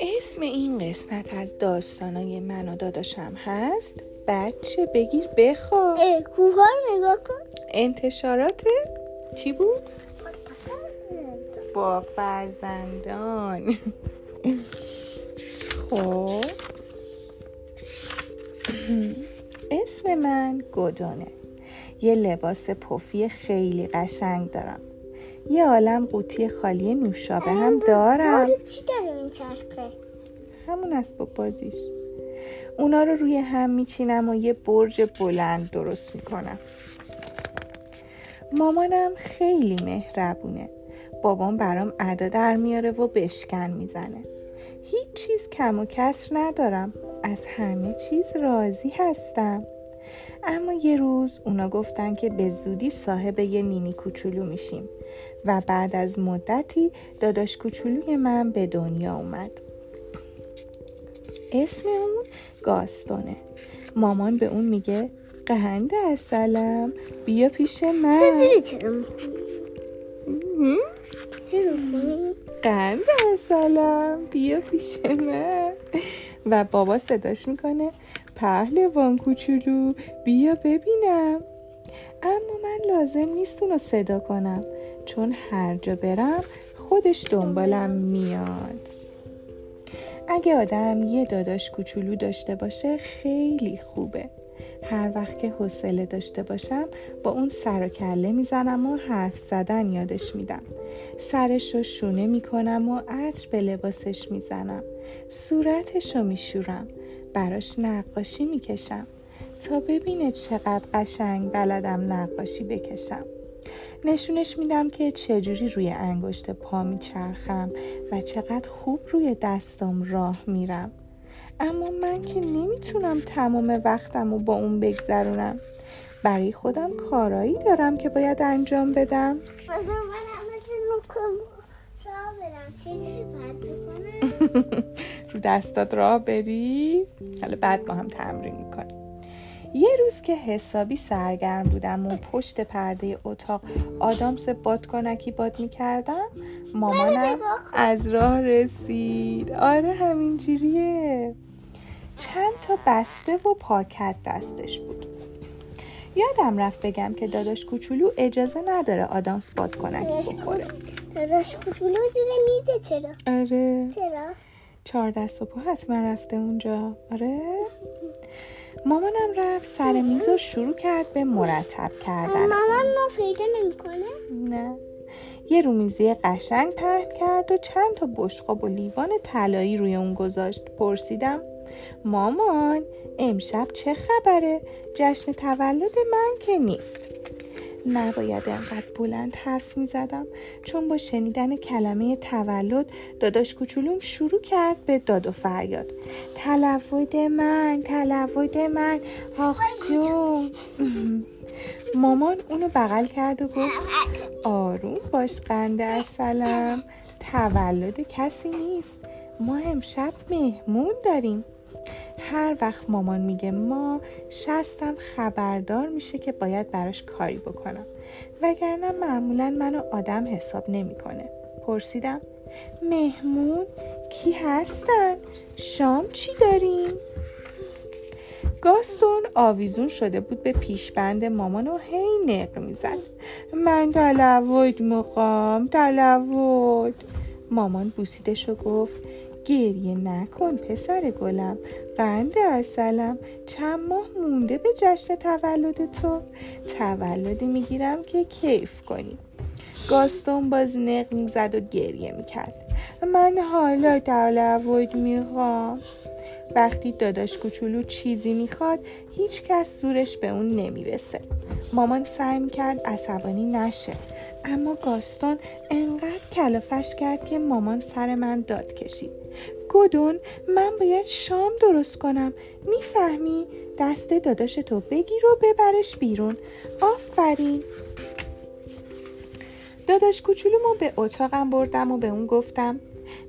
اسم این قسمت از داستانای من و داداشم هست بچه بگیر بخواب. کوها رو نگاه کن. انتشارات چی بود؟ با فرزندان. خب. اسم من گدونه یه لباس پفی خیلی قشنگ دارم. یه عالم قوطی خالی نوشابه هم دارم. چی داره این چرخه؟ همون اسباب بازیش. اونا رو روی هم میچینم و یه برج بلند درست می‌کنم. مامانم خیلی مهربونه. بابام برام ادا در میاره و بشکن می‌زنه. هیچ چیز کم و کسر ندارم. از همه چیز راضی هستم. اما یه روز اونا گفتن که به زودی صاحب یه نینی کوچولو میشیم و بعد از مدتی داداش کوچولوی من به دنیا اومد اسم اون گاستونه مامان به اون میگه قهند اصلم بیا پیش من چجوری چرا می‌خونی؟ چرا می‌خونی؟ قند اصلم بیا پیش من و بابا صداش می‌کنه پهلوان کوچولو بیا ببینم. اما من لازم نیست اونو صدا کنم چون هر جا برم خودش دنبالم میاد. اگه آدم یه داداش کوچولو داشته باشه خیلی خوبه. هر وقت که حوصله داشته باشم با اون سر و کله می‌زنم و حرف زدن یادش میدم. سرش رو شونه می‌کنم و عطر به لباسش می‌زنم. صورتش رو میشورم. براش نقاشی می‌کشم تا ببینه چقدر قشنگ بلدم نقاشی بکشم. نشونش میدم که چجوری روی انگشت پا میچرخم و چقدر خوب روی دستام راه میرم. اما من که نمی‌تونم تمام وقتم رو با اون بگذرونم. برای خودم کارایی دارم که باید انجام بدم. من کنم راه برم. چجوری باید بکنم؟ رو دستات راه بری. حالا بعد با هم تمرین می‌کنیم. یه روز که حسابی سرگرم بودم و پشت پرده اتاق آدامس بادکنکی باد می‌کردم مامانم از راه رسید. آره همینجوریه. چند تا بسته و پاکت دستش بود. یادم رفت بگم که داداش کوچولو اجازه نداره آدامس بادکنکی بخوره. داداش کوچولو زیر میزه چرا؟ آره. چرا؟ چهار دست و پا حتما رفته اونجا. آره. مامانم رفت سر میز و شروع کرد به مرتب کردن. مامان ما پیدا نمی‌کنه؟ نه. یه رومیزی قشنگ پهن کرد و چند تا بشقاب و لیوان طلایی روی اون گذاشت. پرسیدم مامان امشب چه خبره؟ جشن تولد من که نیست. نباید انقدر بلند حرف می زدم چون با شنیدن کلمه تولد داداش کوچولوم شروع کرد به داد و فریاد. تولد من تولد من. آخ جون. مامان اونو بغل کرد و گفت آروم باش قنده اصلم. تولد کسی نیست. ما امشب مهمون داریم. هر وقت مامان میگه ما شستم خبردار میشه که باید براش کاری بکنم. وگرنه معمولا منو آدم حساب نمی‌کنه. پرسیدم مهمون کی هستن؟ شام چی داریم؟ گاستون آویزون شده بود به پیشبند مامان و هی نق می‌زد. من تلوید مقام تلوید. مامان بوسیدش و گفت گریه نکن پسر گلم. قند اصلم چند ماه مونده به جشن تولد تو. تولدی می‌گیرم که کیف کنی. گاستون باز نق می‌زد و گریه می‌کرد. من حالا تولد می‌خوام. وقتی داداش کوچولو چیزی می‌خواد هیچ کس زورش به اون نمی‌رسه. مامان سعی می‌کرد عصبانی نشه. اما گاستون انقدر کلافش کرد که مامان سر من داد کشید. گودون من باید شام درست کنم. می‌فهمی؟ دست داداش تو بگیر و ببرش بیرون. آفرین. داداش کوچولو به اتاقم بردم و به اون گفتم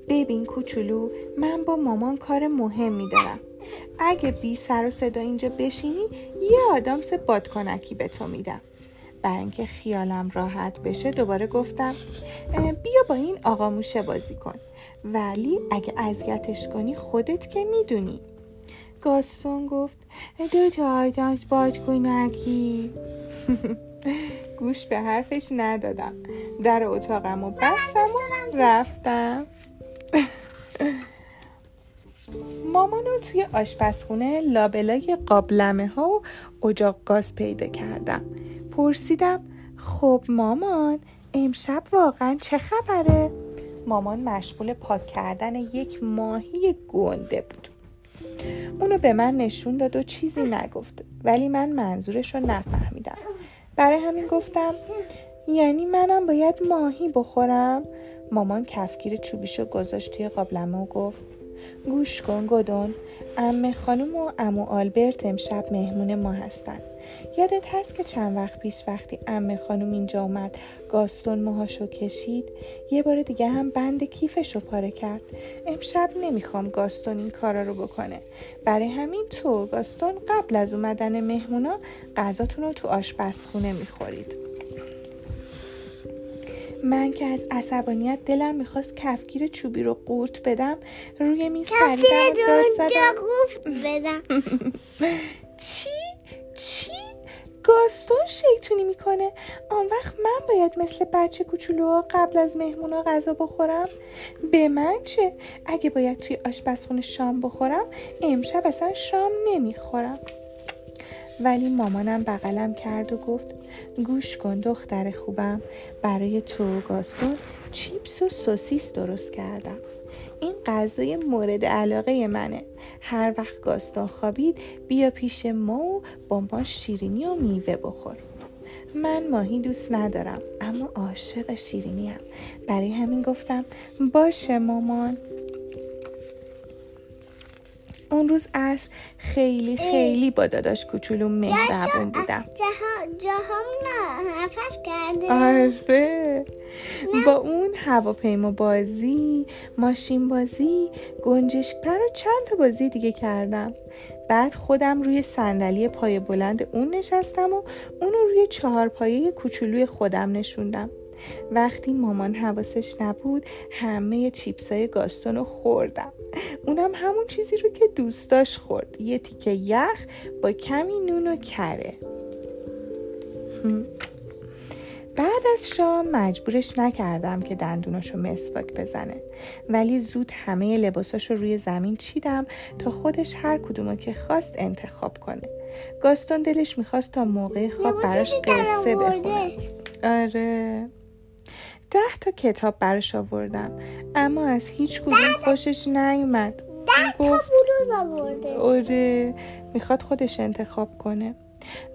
ببین کوچولو من با مامان کار مهمی دارم اگه بی سر و صدا اینجا بشینی یه آدامس بادکنکی به تو میدم. برای اینکه خیالم راحت بشه دوباره گفتم بیا با این آقا موشه بازی کن. ولی اگه اذیتش کنی خودت که می‌دونی. گاستون گفت دو تا دانس نگی گوش به حرفش ندادم. در اتاقم و بستم و رفتم. مامانو توی آشپزخونه لابلای قابلمه ها و اجاق گاز پیدا کردم. پرسیدم خب مامان امشب واقعا چه خبره؟ مامان مشغول پاک کردن یک ماهی گنده بود. اونو به من نشون داد و چیزی نگفت ولی من منظورش رو نفهمیدم. برای همین گفتم یعنی منم باید ماهی بخورم؟ مامان کفگیر چوبیشو گذاشت توی قابلمه و گفت گوش کن گدون امه خانم و امو آلبرت امشب مهمون ما هستن. یادت هست که چند وقت پیش وقتی امه خانم اینجا اومد گاستون موهاشو کشید یه بار دیگه هم بند کیفشو پاره کرد. امشب نمی‌خوام گاستون این کارا رو بکنه. برای همین تو گاستون قبل از اومدن مهمونا غذاتون رو تو آشپزخونه می‌خورید. من که از عصبانیت دلم می‌خواست کفگیر چوبی رو قورت بدم روی میز پریدم بدم. چی؟ چی؟ گاستون شیطونی می‌کنه. آن وقت من باید مثل بچه کوچولوها قبل از مهمونا غذا بخورم؟ به من چه؟ اگه باید توی آشپزخونه شام بخورم امشب اصلا شام نمی‌خورم. ولی مامانم بغلم کرد و گفت گوش کن دختر خوبم برای تو گاستون چیپس و سوسیس درست کردم. این غذای مورد علاقه منه. هر وقت گاستون خوابید بیا پیش ما و با ما شیرینی و میوه بخور. من ماهی دوست ندارم اما عاشق شیرینی هم. برای همین گفتم باشه مامان. اون روز عصر خیلی خیلی با داداش کوچولو مهربون بودم. جاهامون نفس کرده. آره. با اون هواپیما بازی ماشین بازی گنجش پر و چند تا بازی دیگه کردم. بعد خودم روی صندلی پای بلند اون نشستم و اونو روی چهار پایه کوچولوی خودم نشوندم. وقتی مامان حواسش نبود همه چیپسای گاستون رو خوردم. اونم همون چیزی رو که دوست داشت خورد یه تیکه یخ با کمی نون و کره. بعد از شام مجبورش نکردم که دندوناشو مسواک بزنه. ولی زود همه لباساشو روی زمین چیدم تا خودش هر کدومو که خواست انتخاب کنه. گاستون دلش می‌خواست تا موقع خواب براش قصه بخونه. آره. ده تا کتاب براش آوردم اما از هیچ کدوم خوشش نیومد. ده تا آورده. آره می‌خواد خودش انتخاب کنه.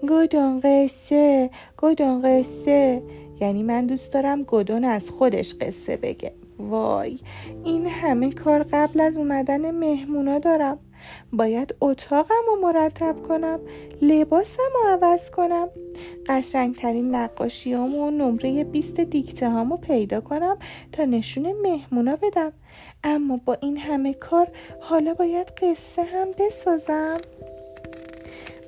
گدون قصه گدون قصه. یعنی من دوست دارم گدون از خودش قصه بگه. وای این همه کار قبل از اومدن مهمونا دارم. باید اتاقم رو مرتب کنم لباسم رو عوض کنم. قشنگترین نقاشیام و نمره 20 دیکته هامو پیدا کنم تا نشون مهمونا بدم. اما با این همه کار حالا باید قصه هم بسازم.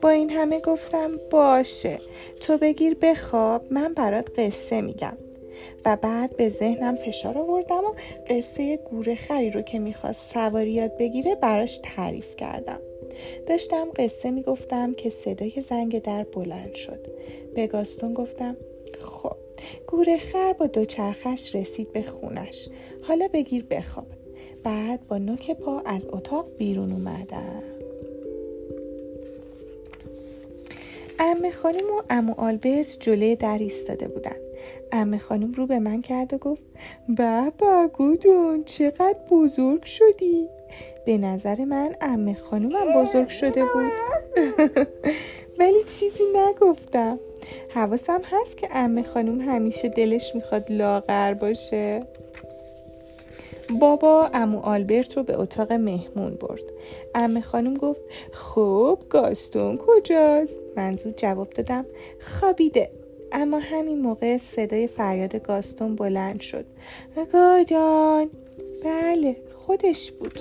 با این همه گفتم باشه. تو بگیر بخواب من برات قصه میگم. و بعد به ذهنم فشار آوردم و قصه گوره خری رو که می‌خواست سواری بگیره براش تعریف کردم. داشتم قصه می‌گفتم که صدای زنگ در بلند شد. به گاستون گفتم خب گوره خر با دوچرخش رسید به خونش. حالا بگیر بخواب. بعد با نوک پا از اتاق بیرون اومدم. امه خانم و امو آلبرت جلوی در ایستاده بودن. امه خانم رو به من کرد و گفت بابا گودون چقدر بزرگ شدی. به نظر من امه خانومم بزرگ شده بود. ولی چیزی نگفتم. حواسم هست که امه خانوم همیشه دلش می‌خواد لاغر باشه. بابا امو آلبرت رو به اتاق مهمون برد. امه خانم گفت خب گاستون کجاست؟ من جواب دادم خوابیده. اما همین موقع صدای فریاد گاستون بلند شد. گادان بله خودش بود.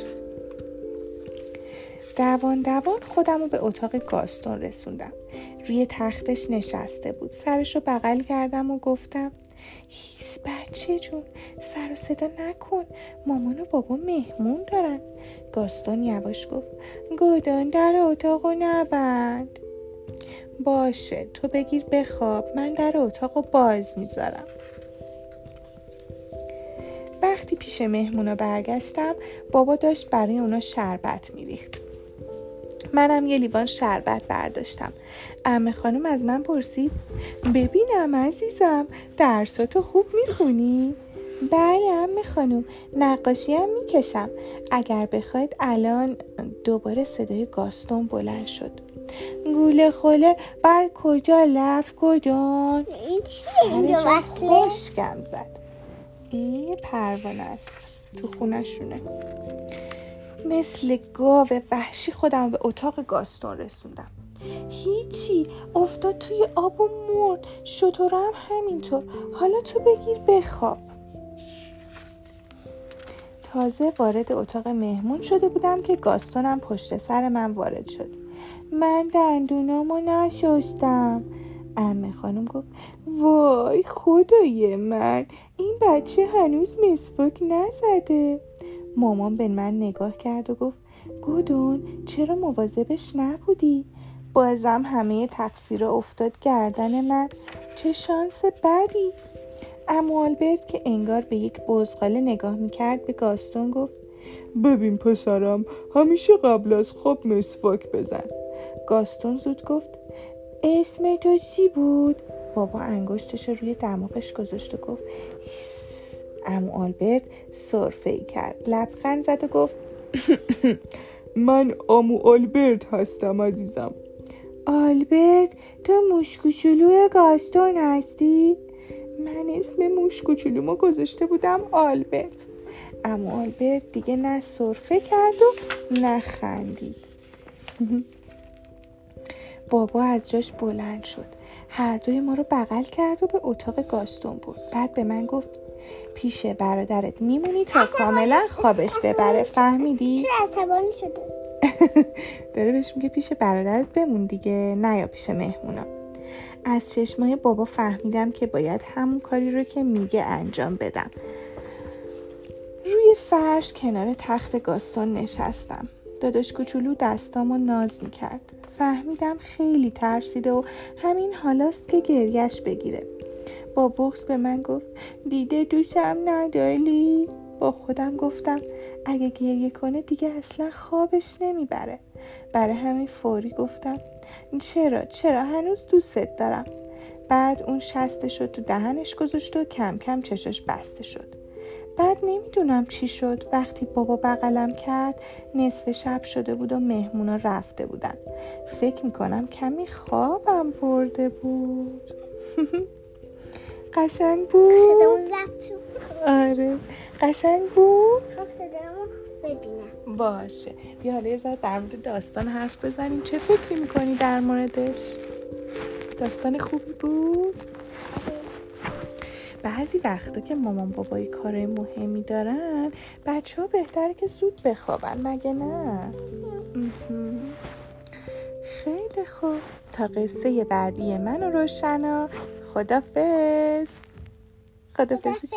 دوان دوان خودم رو به اتاق گاستون رسوندم. روی تختش نشسته بود. سرش رو بغل کردم و گفتم هیس بچه جون سر و صدا نکن. مامان و بابا مهمون دارن. گاستون یواش گفت گودان در اتاق و نبند. باشه تو بگیر بخواب. من در اتاق و باز می‌ذارم. وقتی پیش مهمونا برگشتم بابا داشت برای اونا شربت میریخت. منم یه لیوان شربت برداشتم. امه خانم از من پرسید ببینم عزیزم درساتو خوب می‌خونی؟ بله امه خانم نقاشی هم می‌کشم. اگر بخواید الان دوباره صدای گاستون بلند شد. گوله خوله بر کجا لف کدون این چیه اینجا وصله. خوشگم زد. این یه پروانه است. تو خونشونه مثل گاو وحشی خودم به اتاق گاستون رسوندم. هیچی افتاد توی آب و مرد. شطورم همینطور. حالا تو بگیر بخواب. تازه وارد اتاق مهمون شده بودم که گاستونم پشت سر من وارد شد. من دندونامو نشستم. امه خانم گفت وای خدای من این بچه هنوز مسواک نزده. مامان به من نگاه کرد و گفت گودون چرا مواظبش نبودی؟ بازم همه تقصیر افتاد گردن من. چه شانس بدی. اما آلبرت که انگار به یک بزغاله نگاه می‌کرد به گاستون گفت ببین پسرم همیشه قبل از خواب مسواک بزن. گاستون زود گفت اسم تو چی بود؟ بابا انگشتش رو روی دماغش گذاشت و گفت امو آلبرت صرفه ای کرد. لبخند زد و گفت من امو آلبرت هستم عزیزم. آلبرت تو موشکوچولو گاستون هستی؟ من اسم موشکوچولومو گذاشته بودم آلبرت. امو آلبرت دیگه نه صرفه کرد و نه خندید. بابا از جاش بلند شد. هر دوی ما رو بغل کرد و به اتاق گاستون برد. بعد به من گفت پیش برادرت میمونی تا کاملا خوابش ببره فهمیدی؟ چرا عصبانی شده؟ داره بهش میگه پیش برادرت بمون دیگه نه یا پیش مهمونا. از چشمای بابا فهمیدم که باید همون کاری رو که میگه انجام بدم. روی فرش کنار تخت گاستون نشستم. داداش کوچولو دستامو ناز می‌کرد. فهمیدم خیلی ترسیده و همین حالاست که گریش بگیره. با بغز به من گفت دیده دوستم نداری؟ با خودم گفتم اگه گریه کنه دیگه اصلا خوابش نمی‌بره. برای همین فوری گفتم چرا چرا هنوز دوستت دارم؟ بعد اون شسته تو دهنش گذاشت و کم کم چشش بسته شد. بعد نمی‌دونم چی شد. وقتی بابا بغلم کرد نصف شب شده بود و مهمونا رفته بودن. فکر می‌کنم کمی خوابم برده بود. قشنگ بود؟ صدامون ضبط شد آره. قشنگ بود؟ خب صدامو ببینم. باشه. بیا حالا یه ذره در مورد داستان حرف بزنیم. چه فکری می‌کنی در موردش؟ داستان خوبی بود؟ بعضی وقتا که مامان بابایی کارهای مهمی دارن بچه ها بهتره که زود بخوابن مگه نه. خیلی خوب. تا قصه بعدی من و روشنا. خدافز. خدافظ